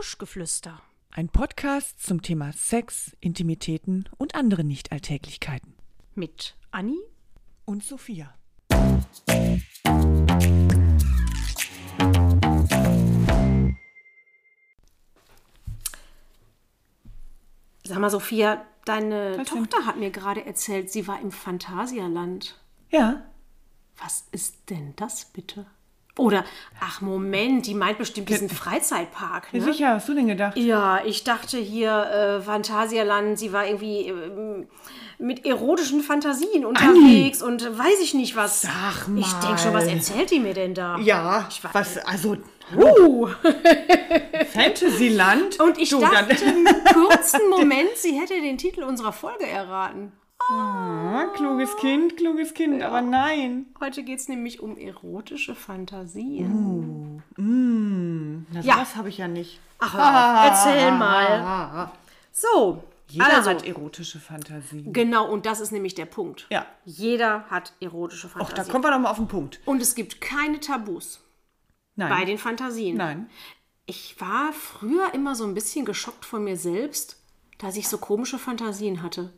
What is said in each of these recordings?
Buschgeflüster. Ein Podcast zum Thema Sex, Intimitäten und andere Nichtalltäglichkeiten. Mit Anni Und Sophia. Sag mal, Sophia, deine Was denn? Tochter hat mir gerade erzählt, sie war im Phantasialand. Ja. Was ist denn das bitte? Oder, ach Moment, die meint bestimmt diesen Freizeitpark. ja Ne? sicher, hast du denn gedacht? Ja, ich dachte hier äh, Phantasialand, sie war irgendwie ähm, mit erotischen Fantasien unterwegs und weiß ich nicht was. Sag Ich denke schon, was mal. erzählt die mir denn da? Ja, Ich war- was, also Uh. Fantasyland. Und ich du, dachte dann, einen kurzen Moment, sie hätte den Titel unserer Folge erraten. Ah, kluges Kind, kluges Kind, aber nein. Heute geht es nämlich um erotische Fantasien. Na, Ja. sowas habe ich ja nicht. Ach, auf, erzähl mal. So, Jeder also, hat erotische Fantasien. genau, und das ist nämlich der Punkt. Ja. Jeder hat erotische Ach, da Fantasien. kommen wir doch mal auf den Punkt. und es gibt keine Tabus Nein. bei den Fantasien. Nein. Ich war früher immer so ein bisschen geschockt von mir selbst, dass ich so komische Fantasien hatte.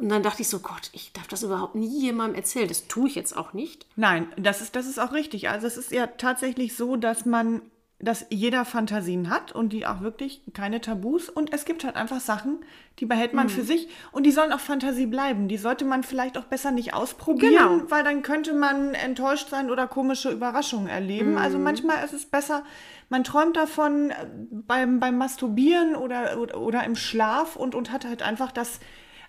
Und dann dachte ich so, Gott, ich darf das überhaupt nie jemandem erzählen. Das tue ich jetzt auch nicht. Nein, das ist, das ist auch richtig. Also es ist ja tatsächlich so, dass man, dass jeder Fantasien hat und die auch wirklich keine Tabus. Und es gibt halt einfach Sachen, die behält man für sich und die sollen auch Fantasie bleiben. Die sollte man vielleicht auch besser nicht ausprobieren, Genau. weil dann könnte man enttäuscht sein oder komische Überraschungen erleben. Also manchmal ist es besser, man träumt davon äh, beim, beim Masturbieren oder, oder, oder im Schlaf und, und hat halt einfach das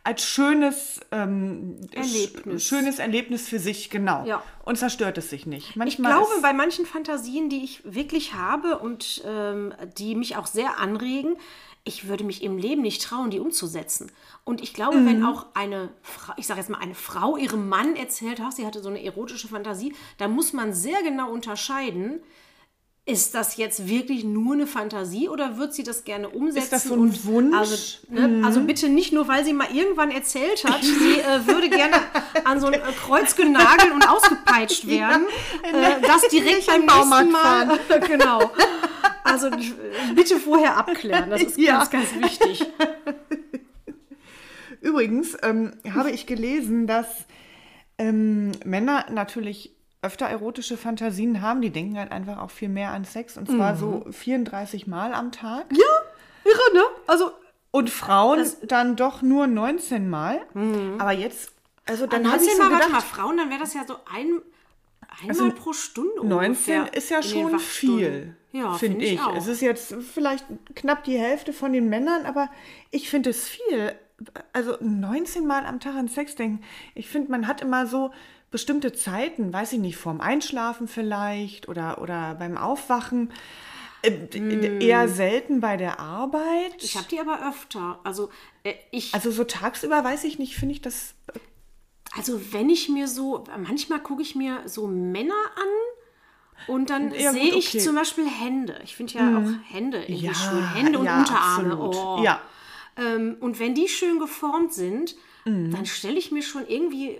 als schönes ähm, Erlebnis. sch- schönes Erlebnis für sich, genau. Ja. Und zerstört es sich nicht. Ich Manchmal glaube, ist, bei manchen Fantasien, die ich wirklich habe und ähm, die mich auch sehr anregen, ich würde mich im Leben nicht trauen, die umzusetzen. Und ich glaube, Mhm. wenn auch eine Frau, ich sage jetzt mal, eine Frau ihrem Mann erzählt, ach, sie hatte so eine erotische Fantasie, da muss man sehr genau unterscheiden, ist das jetzt wirklich nur eine Fantasie oder wird sie das gerne umsetzen? das so ein und, Wunsch? Also, ne, also bitte nicht nur, weil sie mal irgendwann erzählt hat, sie äh, würde gerne an so ein äh, Kreuz genagelt und ausgepeitscht werden, äh, das direkt beim nächsten Mal. genau. Also äh, bitte vorher abklären, das ist Ja. ganz, ganz wichtig. übrigens ähm, habe ich gelesen, dass ähm, Männer natürlich öfter erotische Fantasien haben. Die denken halt einfach auch viel mehr an Sex und zwar so 34 Mal am Tag. Irre, ne? Also Und Frauen dann doch nur 19 Mal. Aber jetzt, also dann ich 19 so Mal, mal, gedacht, Frauen, dann wäre das ja so ein, einmal Also pro Stunde 19 ungefähr ist ja schon viel, Ja, finde finde ich. ich. Es ist jetzt vielleicht knapp die Hälfte von den Männern, aber ich finde es viel. Also 19 Mal am Tag an Sex denken. Ich finde, man hat immer so bestimmte Zeiten, weiß ich nicht, vorm Einschlafen vielleicht oder, oder beim Aufwachen. Äh, Eher selten bei der Arbeit. Hm. Ich habe die aber öfter. Also äh, ich, also so tagsüber weiß ich nicht, finde ich das. also wenn ich mir so, manchmal gucke ich mir so Männer an und dann Ja, sehe ich okay. Mhm. zum Beispiel Hände. Ich finde ja auch Hände irgendwie schön. Hände und ja, Unterarme. absolut. Oh. Ja. Ähm, und wenn die schön geformt sind, Mhm. dann stelle ich mir schon irgendwie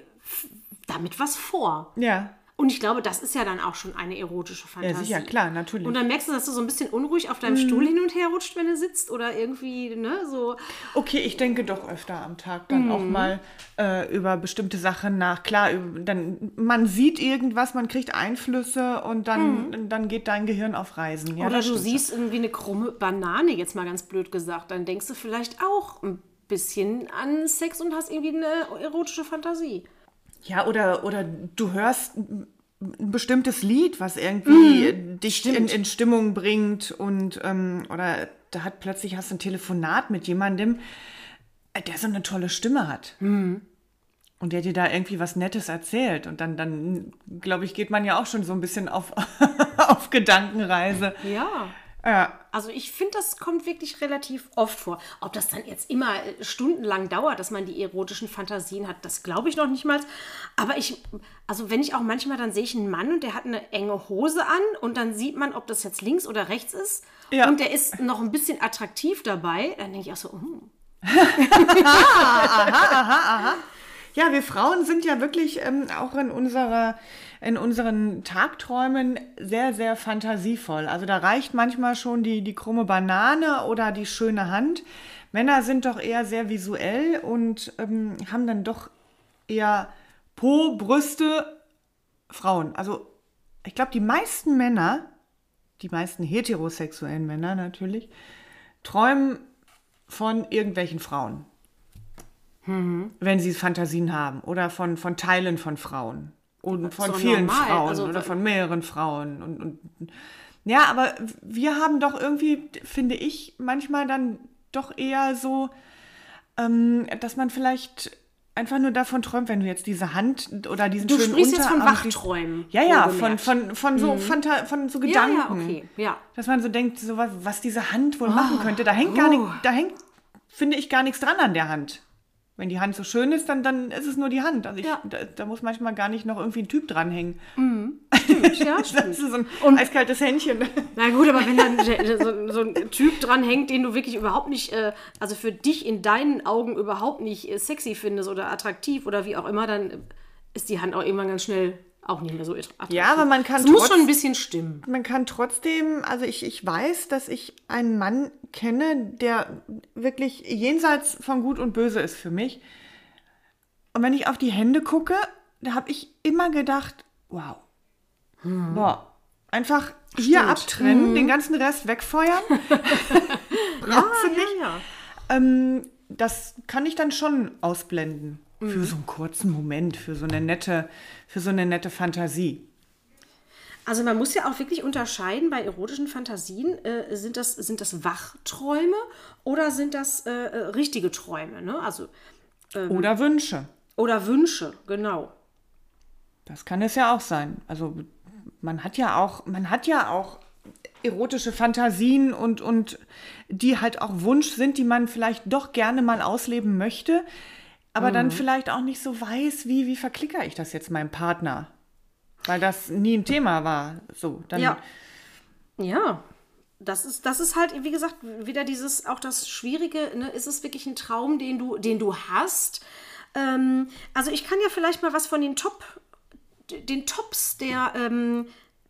damit was vor. Ja. Und ich glaube, das ist ja dann auch schon eine erotische Fantasie. Ja, sicher, klar, natürlich. Und dann merkst du, dass du so ein bisschen unruhig auf deinem Mhm. Stuhl hin und her rutscht, wenn du sitzt oder irgendwie, ne, so. Okay, ich denke doch öfter am Tag dann auch Mhm. mal äh, über bestimmte Sachen nach. Klar, dann man sieht irgendwas, man kriegt Einflüsse und dann, dann geht dein Gehirn auf Reisen. Ja, Mhm. oder du siehst irgendwie eine krumme Banane, jetzt mal ganz blöd gesagt. Dann denkst du vielleicht auch ein bisschen an Sex und hast irgendwie eine erotische Fantasie. Ja, oder, oder du hörst ein bestimmtes Lied, was irgendwie Mhm. dich in, in Stimmung bringt und ähm, oder da hat plötzlich hast du ein Telefonat mit jemandem, äh, der so eine tolle Stimme hat. Mhm. Und der dir da irgendwie was Nettes erzählt. Und dann, dann glaube ich, geht man ja auch schon so ein bisschen auf, auf Gedankenreise. Ja. Ja. Also ich finde, das kommt wirklich relativ oft vor. Ob das dann jetzt immer äh, stundenlang dauert, dass man die erotischen Fantasien hat, das glaube ich noch nicht mal. Aber ich, also wenn ich auch manchmal, dann sehe ich einen Mann und der hat eine enge Hose an und dann sieht man, ob das jetzt links oder rechts ist. Ja. Und der ist noch ein bisschen attraktiv dabei. Dann denke ich auch so, hm. Ja, wir Frauen sind ja wirklich ähm, auch in unserer in unseren Tagträumen sehr, sehr fantasievoll. Also da reicht manchmal schon die, die krumme Banane oder die schöne Hand. Männer sind doch eher sehr visuell und ähm, haben dann doch eher Po, Brüste, Frauen. Also ich glaube, die meisten Männer, die meisten heterosexuellen Männer natürlich, träumen von irgendwelchen Frauen. Wenn sie Fantasien haben oder von, von Teilen von Frauen und von vielen normal. Frauen Also, oder von mehreren Frauen und, und ja, aber wir haben doch irgendwie, finde ich, manchmal dann doch eher so, ähm, dass man vielleicht einfach nur davon träumt, wenn du jetzt diese Hand oder diesen Du schönen sprichst jetzt von Unterarm. Wach-Träumen, Ja, ja, von, von, von so, Fanta von so Ja, Gedanken. ja, okay. Ja. Dass man so denkt, so was, was diese Hand wohl machen könnte. Da hängt gar nicht, da hängt, finde ich, gar nichts dran an der Hand. Wenn die Hand so schön ist, dann, dann ist es nur die Hand. Also ich, Ja. da, da muss manchmal gar nicht noch irgendwie ein Typ dranhängen. Ja, Das stimmt. ist so ein eiskaltes Händchen. Na gut, aber wenn dann so, so ein Typ dran hängt, den du wirklich überhaupt nicht, äh, also für dich in deinen Augen überhaupt nicht äh, sexy findest oder attraktiv oder wie auch immer, dann ist die Hand auch irgendwann ganz schnell auch nicht mehr so attraktiv. Ja, aber man kann Es muss schon ein bisschen stimmen. Man kann trotzdem, also ich, ich weiß, dass ich einen Mann kenne, der wirklich jenseits von Gut und Böse ist für mich. Und wenn ich auf die Hände gucke, da habe ich immer gedacht, wow, boah, einfach hier Stimmt. abtrennen, den ganzen Rest wegfeuern. Du nicht. ja. Ähm, das kann ich dann schon ausblenden. Für so einen kurzen Moment, für so eine nette, für so eine nette Fantasie. Also man muss ja auch wirklich unterscheiden bei erotischen Fantasien, äh, sind, das, sind das Wachträume oder sind das äh, äh, richtige Träume, ne? Also, Oder Wünsche. oder Wünsche, genau. Das kann es ja auch sein. Also man hat ja auch, man hat ja auch erotische Fantasien und, und die halt auch Wunsch sind, die man vielleicht doch gerne mal ausleben möchte, aber dann vielleicht auch nicht so weiß, wie, wie verklickere ich das jetzt meinem Partner? Weil das nie ein Thema war. So, dann Ja. Ja. Das ist, das ist halt, wie gesagt, wieder dieses, auch das Schwierige, ne? ist es wirklich ein Traum, den du, den du hast? Ähm, also ich kann ja vielleicht mal was von den Top, den Tops der, ähm,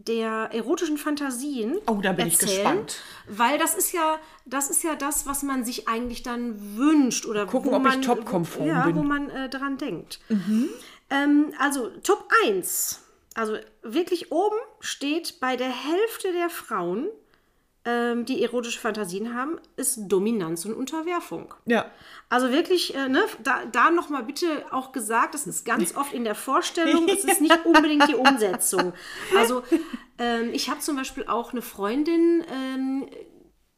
der erotischen Fantasien Oh, da bin ich gespannt. Weil das ist ja, das ist ja das, was man sich eigentlich dann wünscht oder Gucken, wo ob ich man, top-konform ja, bin. wo man äh, dran denkt. Ähm, also Top 1, also wirklich oben steht bei der Hälfte der Frauen, ähm, die erotische Fantasien haben, ist Dominanz und Unterwerfung. ja. Also wirklich, äh, ne, da, da nochmal bitte auch gesagt, das ist ganz oft in der Vorstellung, es ist nicht unbedingt die Umsetzung. Also ähm, ich habe zum Beispiel auch eine Freundin, ähm,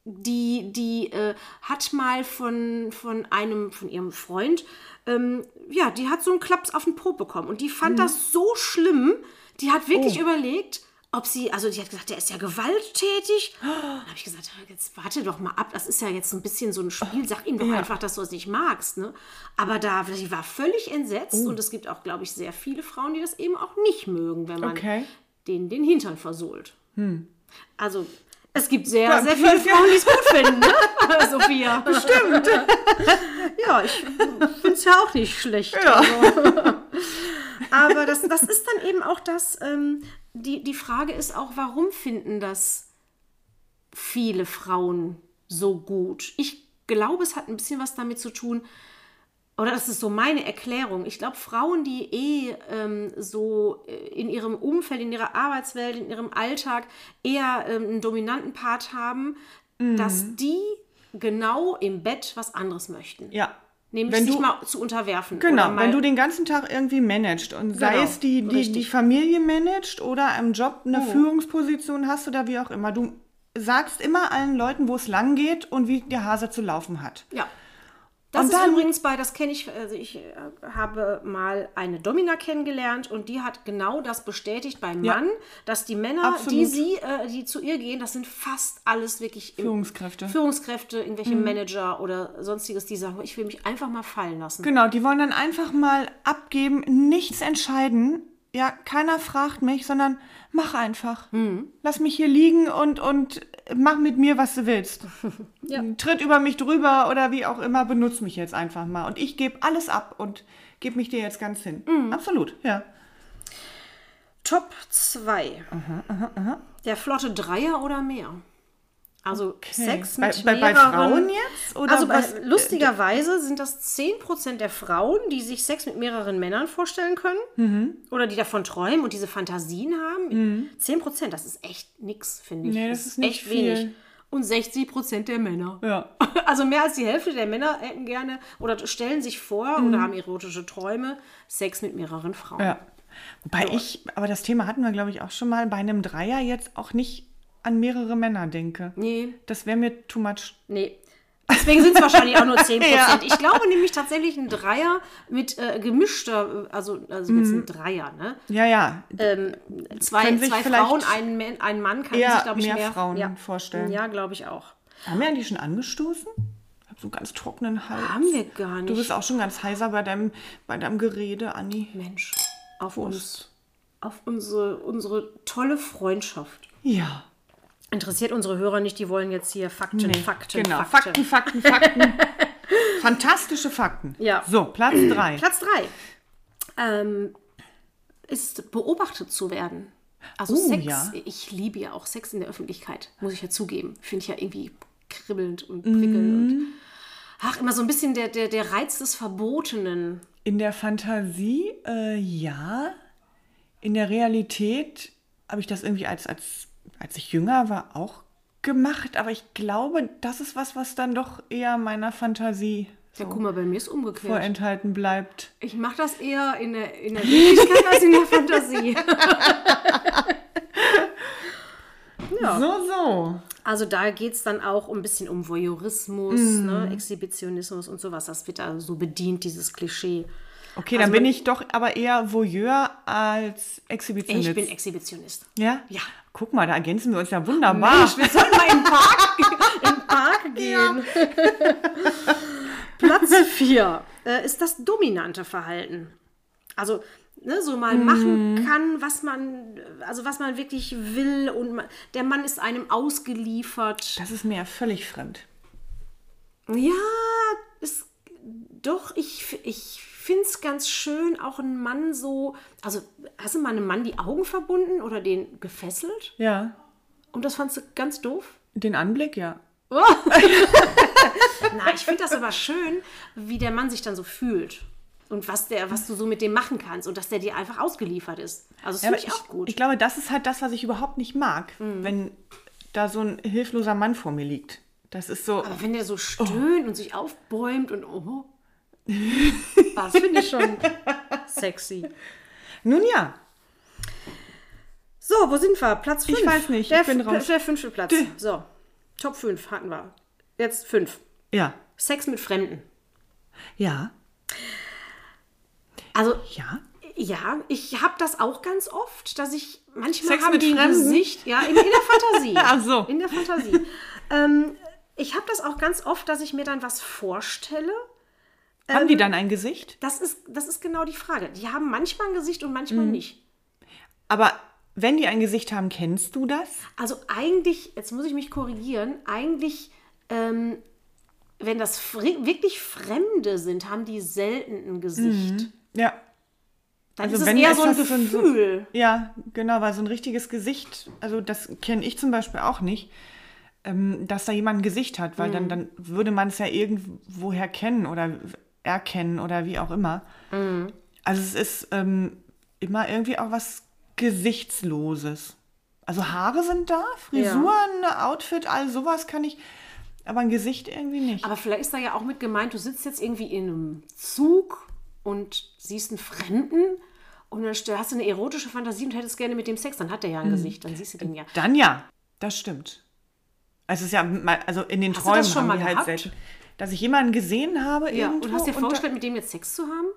die, die äh, hat mal von, von einem, von ihrem Freund, ähm, ja, die hat so einen Klaps auf den Po bekommen und die fand das so schlimm, die hat wirklich überlegt, ob sie, also die hat gesagt, der ist ja gewalttätig. Dann habe ich gesagt, jetzt warte doch mal ab, das ist ja jetzt ein bisschen so ein Spiel, sag ihm doch einfach, dass du es nicht magst. Ne? Aber da, sie war völlig entsetzt und es gibt auch, glaube ich, sehr viele Frauen, die das eben auch nicht mögen, wenn man Okay. denen den Hintern versohlt. Also es gibt sehr, Ja, sehr viele ja. Frauen, die es gut finden, ne? Sophia. Bestimmt. ja, ich finde es ja auch nicht schlecht. Also. Aber das, das ist dann eben auch das, ähm, die, die Frage ist auch, warum finden das viele Frauen so gut? Ich glaube, es hat ein bisschen was damit zu tun, oder das ist so meine Erklärung. Ich glaube, Frauen, die eh ähm, so äh, in ihrem Umfeld, in ihrer Arbeitswelt, in ihrem Alltag eher ähm, einen dominanten Part haben, dass die genau im Bett was anderes möchten. Ja. Nämlich Wenn sich du- mal zu unterwerfen. Genau, wenn du den ganzen Tag irgendwie managst und sei Genau, es die, die, die. Familie managst oder im Job eine Führungsposition hast oder wie auch immer, du sagst immer allen Leuten, wo es lang geht und wie der Hase zu laufen hat. Ja. Das Und ist dann- übrigens bei, das kenne ich, also ich äh, habe mal eine Domina kennengelernt und die hat genau das bestätigt beim Ja. Mann, dass die Männer, Absolut. die sie, äh, die zu ihr gehen, das sind fast alles wirklich Führungskräfte. Mhm. Führungskräfte, irgendwelche Manager oder sonstiges, die sagen, ich will mich einfach mal fallen lassen. Genau, die wollen dann einfach mal abgeben, nichts entscheiden ja, keiner fragt mich, sondern mach einfach. Lass mich hier liegen und, und mach mit mir, was du willst. Ja. Tritt über mich drüber oder wie auch immer, benutz mich jetzt einfach mal. Und ich gebe alles ab und gebe mich dir jetzt ganz hin. Absolut, ja. Top 2. Der flotte Dreier oder mehr. Also Sex Bei, mit bei, bei mehreren... Frauen jetzt? Oder also bei, was? lustigerweise sind das 10% der Frauen, die sich Sex mit mehreren Männern vorstellen können Mhm. oder die davon träumen und diese Fantasien haben. 10%, das ist echt nix, finde ich. Nee, das ist nicht echt viel. wenig. Und 60% der Männer. Ja. Also mehr als die Hälfte der Männer hätten gerne oder stellen sich vor oder haben erotische Träume, Sex mit mehreren Frauen. Mhm. Ja. Wobei ich, aber das Thema hatten wir, glaube ich, auch schon mal, bei einem Dreier jetzt auch nicht an mehrere Männer denke. Nee, Das wäre mir too much. Nee. Deswegen sind es wahrscheinlich auch nur 10%. Ja. Ich glaube nämlich tatsächlich ein Dreier mit äh, gemischter, also, also jetzt ein Dreier, ne? Ja, ja. Ähm, zwei zwei Frauen, ein, Mann- ein Mann kann sich, glaube ich, mehr mehr, Frauen ja. vorstellen. Ja, glaube ich auch. Haben wir eigentlich schon angestoßen? Ich habe so einen ganz trockenen Hals. Haben wir gar nicht. Du bist auch schon ganz heiser bei deinem, bei deinem Gerede, Anni. Mensch, auf uns. Auf unsere, unsere tolle Freundschaft. Ja. Interessiert unsere Hörer nicht, die wollen jetzt hier Fakten, Fakten, genau. Fakten. Fakten, Fakten, Fakten. Fantastische Fakten. Ja. So, Platz drei. Platz 3 ähm, ist beobachtet zu werden. Also Oh, Sex, ja. ich liebe ja auch Sex in der Öffentlichkeit, muss ich ja zugeben. Finde ich ja irgendwie kribbelnd und prickelnd. Und, ach, immer so ein bisschen der, der, der Reiz des Verbotenen. In der Fantasie, äh, ja. In der Realität habe ich das irgendwie als, als, als ich jünger war auch gemacht, aber ich glaube, das ist was, was dann doch eher meiner Fantasie Ja, guck mal, bei mir ist umgekehrt. vorenthalten bleibt. Ich mache das eher in der, in der Wirklichkeit als in der Fantasie. Ja. So, so. Also da geht es dann auch ein bisschen um Voyeurismus, Mhm. ne, Exhibitionismus und sowas. Das wird da so bedient, dieses Klischee. Okay, Also dann bin ich doch aber eher Voyeur als Exhibitionist. Ich bin Exhibitionist. ja? Ja. Guck mal, da ergänzen wir uns ja wunderbar. Mensch, wir sollten mal in den Park, den Park gehen. Platz 4 äh, ist das dominante Verhalten. Also ne, so mal Mhm. machen kann, was man, also was man wirklich will und man, der Mann ist einem ausgeliefert. Das ist mir ja völlig fremd. Ja, ist, doch, ich, ich finde es ganz schön, auch einen Mann so, also hast du mal einem Mann die Augen verbunden oder den gefesselt? Ja. Und das fandst du ganz doof? Den Anblick, ja. Na, ich finde das aber schön, wie der Mann sich dann so fühlt. Und was, der, was du so mit dem machen kannst und dass der dir einfach ausgeliefert ist. Also das Ja, finde ich auch gut. Ich glaube, das ist halt das, was ich überhaupt nicht mag, wenn da so ein hilfloser Mann vor mir liegt. Das ist so. aber wenn der so stöhnt und sich aufbäumt und oh. Das finde ich schon sexy. Nun ja, So, wo sind wir? Platz 5. Ich weiß nicht, Der, ich bin raus. der fünfte Platz. So, Top 5 hatten wir. Jetzt 5. ja, Sex mit Fremden. ja, Also, ja. ja, ich habe das auch ganz oft, dass ich manchmal Sex haben mit die Fremden? Gesicht, ja, in, in der Fantasie. Ach so. In der Fantasie. ähm, ich habe das auch ganz oft, dass ich mir dann was vorstelle. Haben Ähm, die dann ein Gesicht? Das ist, das ist genau die Frage. Die haben manchmal ein Gesicht und Mhm. manchmal nicht. Aber wenn die ein Gesicht haben, kennst du das? Also eigentlich, jetzt muss ich mich korrigieren, eigentlich, ähm, wenn das fri- wirklich Fremde sind, haben die selten ein Gesicht. Ja. Dann Also ist es eher so ein das so Gefühl. Ja, genau, weil so ein richtiges Gesicht, also das kenne ich zum Beispiel auch nicht, ähm, dass da jemand ein Gesicht hat, weil Mhm. dann, dann würde man es ja irgendwoher kennen oder erkennen oder wie auch immer. Mhm. Also es ist ähm, immer irgendwie auch was Gesichtsloses. Also Haare sind da, Frisuren, Outfit, all sowas kann ich, aber ein Gesicht irgendwie nicht. Aber vielleicht ist da ja auch mit gemeint, du sitzt jetzt irgendwie in einem Zug und siehst einen Fremden und dann st- hast du eine erotische Fantasie und hättest gerne mit dem Sex, dann hat der ja ein Mhm. Gesicht, dann siehst du den ja. Dann ja, das stimmt. Es ist ja, also in den Hast du Träumen das schon haben mal halt gehabt? selten. Dass ich jemanden gesehen habe ja. irgendwo. Und hast dir da- vorgestellt, mit dem jetzt Sex zu haben?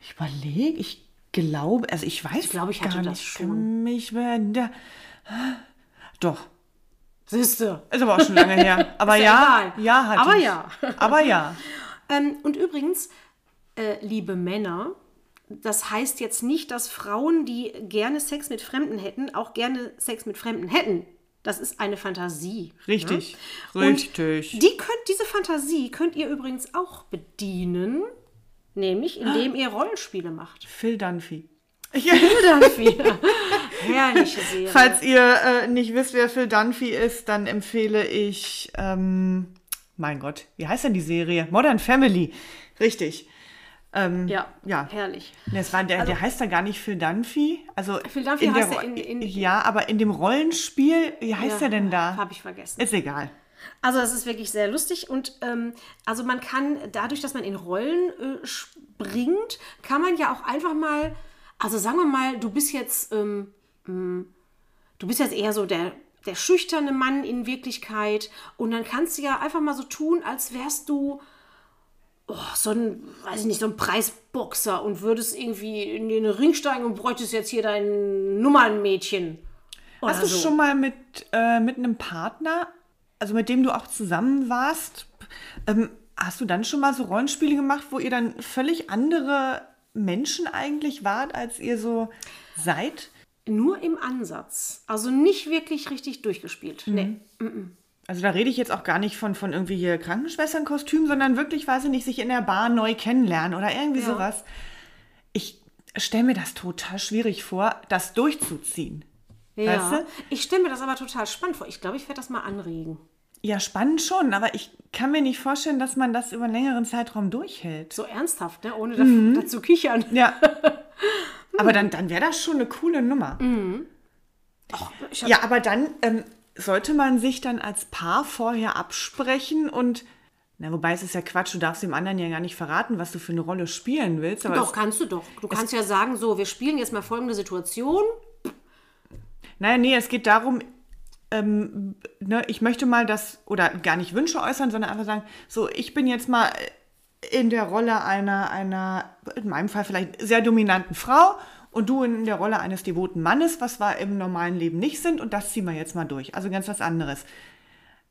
Ich überlege, ich glaube, also ich weiß Ich glaube, ich gar hatte das nicht. schon. Mich mehr doch, Siehst du. ist aber auch schon lange her. Aber ja ja, ja, hatte Aber ich. ja. Aber ja. Ähm, und übrigens, äh, liebe Männer, das heißt jetzt nicht, dass Frauen, die gerne Sex mit Fremden hätten, auch gerne Sex mit Fremden hätten. Das ist eine Fantasie. Richtig, Und richtig. Die könnt, diese Fantasie könnt ihr übrigens auch bedienen, nämlich indem ihr Rollenspiele macht. Phil Dunphy. Philadelphia. Herrliche Serie. Falls ihr äh, nicht wisst, wer Phil Dunphy ist, dann empfehle ich, ähm, mein Gott, wie heißt denn die Serie? Modern Family. Richtig. Ähm, ja, ja. herrlich. Es war, der, der heißt da gar nicht Phil Dunphy. Also Phil Dunphy in der heißt er in- in- ja, aber in dem Rollenspiel, wie heißt er denn da? Habe ich vergessen. Ist egal. Also das ist wirklich sehr lustig und ähm, also man kann dadurch, dass man in Rollen äh, springt, kann man ja auch einfach mal, also sagen wir mal, du bist jetzt, ähm, mh, du bist jetzt eher so der der schüchterne Mann in Wirklichkeit und dann kannst du ja einfach mal so tun, als wärst du oh, so ein, weiß ich nicht, so ein Preisboxer und würdest irgendwie in den Ring steigen und bräuchtest jetzt hier dein Nummernmädchen. Hast du so. schon mal mit, äh, mit einem Partner, also mit dem du auch zusammen warst, ähm, hast du dann schon mal so Rollenspiele gemacht, wo ihr dann völlig andere Menschen eigentlich wart, als ihr so seid? Nur im Ansatz. Also nicht wirklich richtig durchgespielt. Nee. Also da rede ich jetzt auch gar nicht von, von irgendwie hier Krankenschwesternkostüm, sondern wirklich, weiß ich nicht, sich in der Bar neu kennenlernen oder irgendwie Ja. sowas. Ich stelle mir das total schwierig vor, das durchzuziehen. Ja. Weißt du? Ich stelle mir das aber total spannend vor. Ich glaube, ich werde das mal anregen. Ja, spannend schon, aber ich kann mir nicht vorstellen, dass man das über einen längeren Zeitraum durchhält. So ernsthaft, ne? ohne da, dazu kichern. Ja. aber dann, dann wäre das schon eine coole Nummer. Ich hab, Ja, aber dann ähm, sollte man sich dann als Paar vorher absprechen und, na, wobei es ist ja Quatsch, du darfst dem anderen ja gar nicht verraten, was du für eine Rolle spielen willst. Aber Doch, es, kannst du doch. Du kannst ja sagen, so, wir spielen jetzt mal folgende Situation. naja, nee, es geht darum, ähm, ne, ich möchte mal das, oder gar nicht Wünsche äußern, sondern einfach sagen, so, ich bin jetzt mal in der Rolle einer, einer, in meinem Fall vielleicht sehr dominanten Frau und du in der Rolle eines devoten Mannes, was wir im normalen Leben nicht sind und das ziehen wir jetzt mal durch. Also ganz was anderes.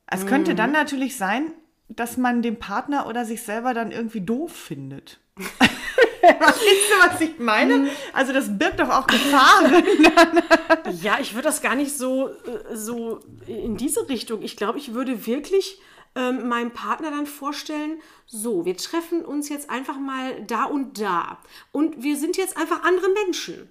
Es könnte dann natürlich sein, dass man den Partner oder sich selber dann irgendwie doof findet. Weißt du, was ich meine? Also das birgt doch auch Gefahren. Ja, ich würde das gar nicht so, äh, so in diese Richtung. Ich glaube, ich würde wirklich ähm, meinem Partner dann vorstellen, so, wir treffen uns jetzt einfach mal da und da. Und wir sind jetzt einfach andere Menschen.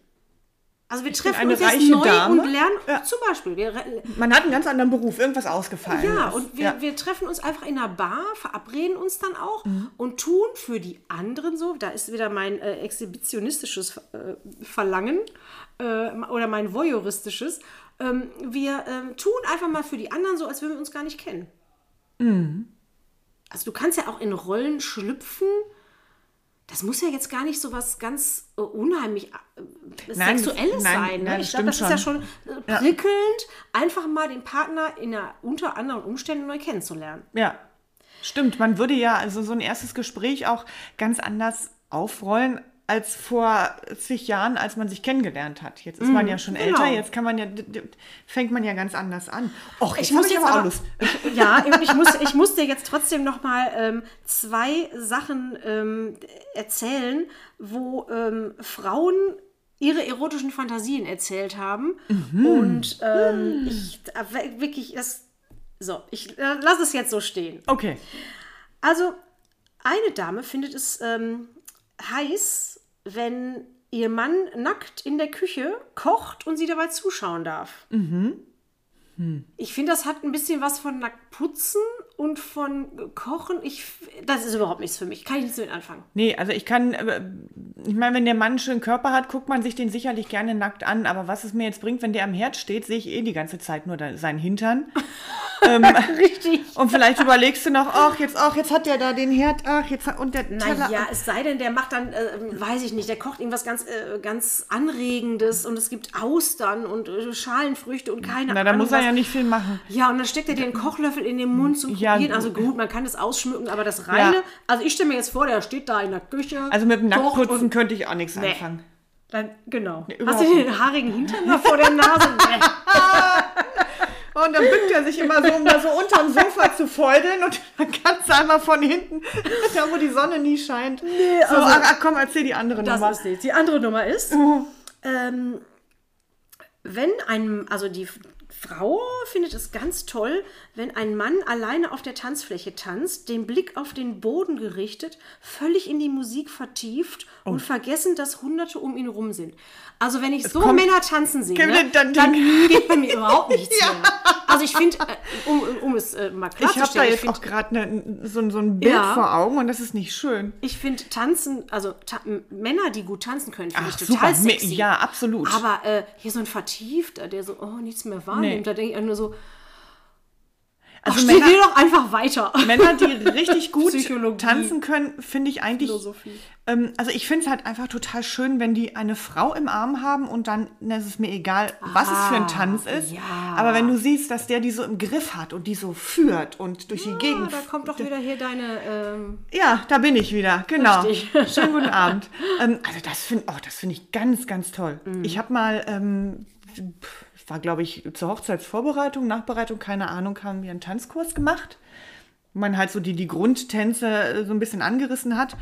Also wir treffen uns jetzt neu Dame. und lernen, Ja. zum Beispiel, wir, Man hat einen ganz anderen Beruf, irgendwas ausgefallen. ja, ist. und wir, wir treffen uns einfach in einer Bar, verabreden uns dann auch und tun für die anderen so, da ist wieder mein äh, exhibitionistisches äh, Verlangen äh, oder mein voyeuristisches, ähm, wir ähm, tun einfach mal für die anderen so, als würden wir uns gar nicht kennen. Also du kannst ja auch in Rollen schlüpfen, das muss ja jetzt gar nicht so was ganz äh, unheimlich äh, Nein, Sexuelles nein, sein. Ne? nein, ich glaube, das stimmt ist ja schon äh, prickelnd, einfach mal den Partner in einer, unter anderen Umständen neu kennenzulernen. Ja, stimmt. Man würde ja also so ein erstes Gespräch auch ganz anders aufrollen als vor zig Jahren, als man sich kennengelernt hat. Jetzt ist man ja schon genau. älter, jetzt kann man ja, fängt man ja ganz anders an. Och, Ich muss jetzt aber auch Lust. ja, und ich muss, ich muss dir jetzt trotzdem noch mal ähm, zwei Sachen ähm, erzählen, wo ähm, Frauen ihre erotischen Fantasien erzählt haben. Mhm. Und ähm, ich äh, wirklich, das, so, ich äh, lasse es jetzt so stehen. Okay. Also, eine Dame findet es ähm, heiß, wenn ihr Mann nackt in der Küche kocht und sie dabei zuschauen darf. Ich finde, das hat ein bisschen was von nackt putzen und von kochen. Ich, das ist überhaupt nichts für mich. Kann ich nichts mit anfangen. Nee, also ich kann, äh, ich meine, wenn der Mann einen schönen Körper hat, guckt man sich den sicherlich gerne nackt an. Aber was es mir jetzt bringt, wenn der am Herd steht, sehe ich eh die ganze Zeit nur da, seinen Hintern. Richtig. Und vielleicht überlegst du noch, ach, jetzt, ach, jetzt hat der da den Herd, ach, jetzt hat, und der Teller. Naja, es sei denn, der macht dann, äh, weiß ich nicht, der kocht irgendwas ganz, äh, ganz Anregendes und es gibt Austern und äh, Schalenfrüchte und keine Na, Ahnung. da muss er was. ja nicht viel machen. Ja, und dann steckt er einen Kochlöffel in den Mund zum Ja, Probieren. Also gut. man kann das ausschmücken, aber das Reine, Ja. also ich stelle mir jetzt vor, der steht da in der Küche. Also mit dem Nacktputzen könnte ich auch nichts Nee. anfangen. Dann, genau. Hast überhaupt du den haarigen Hintern da vor der Nase? Nee. Und dann bückt er sich immer so, um da so unterm Sofa zu feudeln und dann kannst du einmal von hinten, da wo die Sonne nie scheint. Nee, so, also- ach, komm, erzähl die andere Das Nummer. ist nicht. Die andere Nummer ist, ähm, wenn ein, also die Frau findet es ganz toll, wenn ein Mann alleine auf der Tanzfläche tanzt, den Blick auf den Boden gerichtet, völlig in die Musik vertieft und vergessen, dass Hunderte um ihn rum sind. Also wenn ich so kommt- Männer tanzen sehe, ne, dann- dann, geht bei mir überhaupt nichts mehr. Also ich finde, äh, um, um es äh, mal Ich habe da klarzustellen, ich jetzt finde auch gerade ne, so, so ein Bild Ja. vor Augen und das ist nicht schön. Ich finde Tanzen, also ta Männer, die gut tanzen können, finde ich total super. Sexy. ja, absolut. Aber äh, hier so ein Vertiefter, der so, oh, nichts mehr wahrnimmt, Nee. da denke ich nur so, Also ach, Männer- doch einfach weiter. Männer, die richtig gut tanzen können, finde ich eigentlich. Philosophie. Ähm, also ich finde es halt einfach total schön, wenn die eine Frau im Arm haben und dann na, es ist mir egal, was es für ein Tanz ist. ja. Aber wenn du siehst, dass der die so im Griff hat und die so führt und durch die Ah, Gegend. da kommt doch wieder hier deine, ähm, Ja, da bin ich wieder, genau. Richtig. Schönen guten Abend. Ähm, also das finde oh, das finde ich ganz, ganz toll. Mhm. Ich habe mal, ähm, ich war glaube ich zur Hochzeitsvorbereitung, Nachbereitung, keine Ahnung, haben wir einen Tanzkurs gemacht. wo Man halt so die, die Grundtänze äh, so ein bisschen angerissen hat.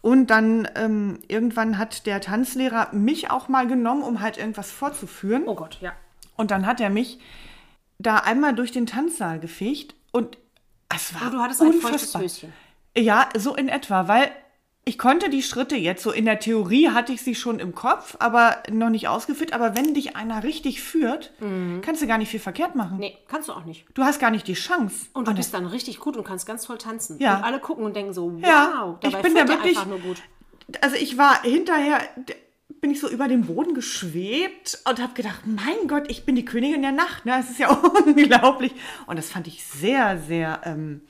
Und dann ähm, irgendwann hat der Tanzlehrer mich auch mal genommen, um halt irgendwas vorzuführen. oh Gott, ja. Und dann hat er mich da einmal durch den Tanzsaal gefegt und es war Und Oh, du hattest ein feuchtes unfassbar. Höschen. Ja, so in etwa, weil ich konnte die Schritte jetzt so in der Theorie hatte ich sie schon im Kopf, aber noch nicht ausgeführt. Aber wenn dich einer richtig führt, kannst du gar nicht viel verkehrt machen. Mhm. Nee, kannst du auch nicht. Du hast gar nicht die Chance. Und du bist dann richtig gut und kannst ganz toll tanzen. Ja. Und alle gucken und denken so, wow, Ja, dabei ich bin da wirklich- einfach nur gut. Also ich war hinterher, bin ich so über den Boden geschwebt und habe gedacht, mein Gott, ich bin die Königin der Nacht. Ne? Das ist ja unglaublich. Und das fand ich sehr, sehr ähm,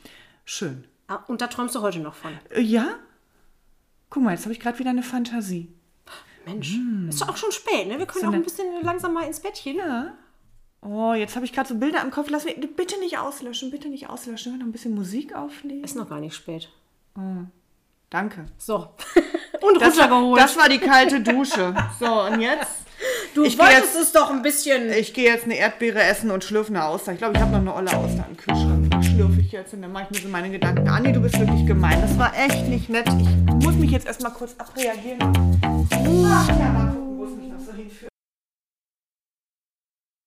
schön. Ah, Und da träumst du heute noch von. Äh, Ja? Guck mal, jetzt habe ich gerade wieder eine Fantasie. Mensch, ist doch auch schon spät, ne? Wir können auch eine- ein bisschen langsam mal ins Bettchen. Ja. Oh, jetzt habe ich gerade so Bilder im Kopf. Lass mich bitte nicht auslöschen, bitte nicht auslöschen. Noch ein bisschen Musik auflegen. Ist noch gar nicht spät. Danke. So. und Das war, runtergeholt. das war die kalte Dusche. So, und jetzt? du ich wolltest jetzt- es doch ein bisschen. Ich gehe jetzt eine Erdbeere essen und schlürfe eine Auster. Ich glaube, ich habe noch eine olle Auster im Kühlschrank. Schlürfe ich jetzt und dann mache ich mir so meine Gedanken. Anni, du bist wirklich gemein. Das war echt nicht nett. Ich muss mich jetzt erstmal kurz abreagieren. Ach, ja,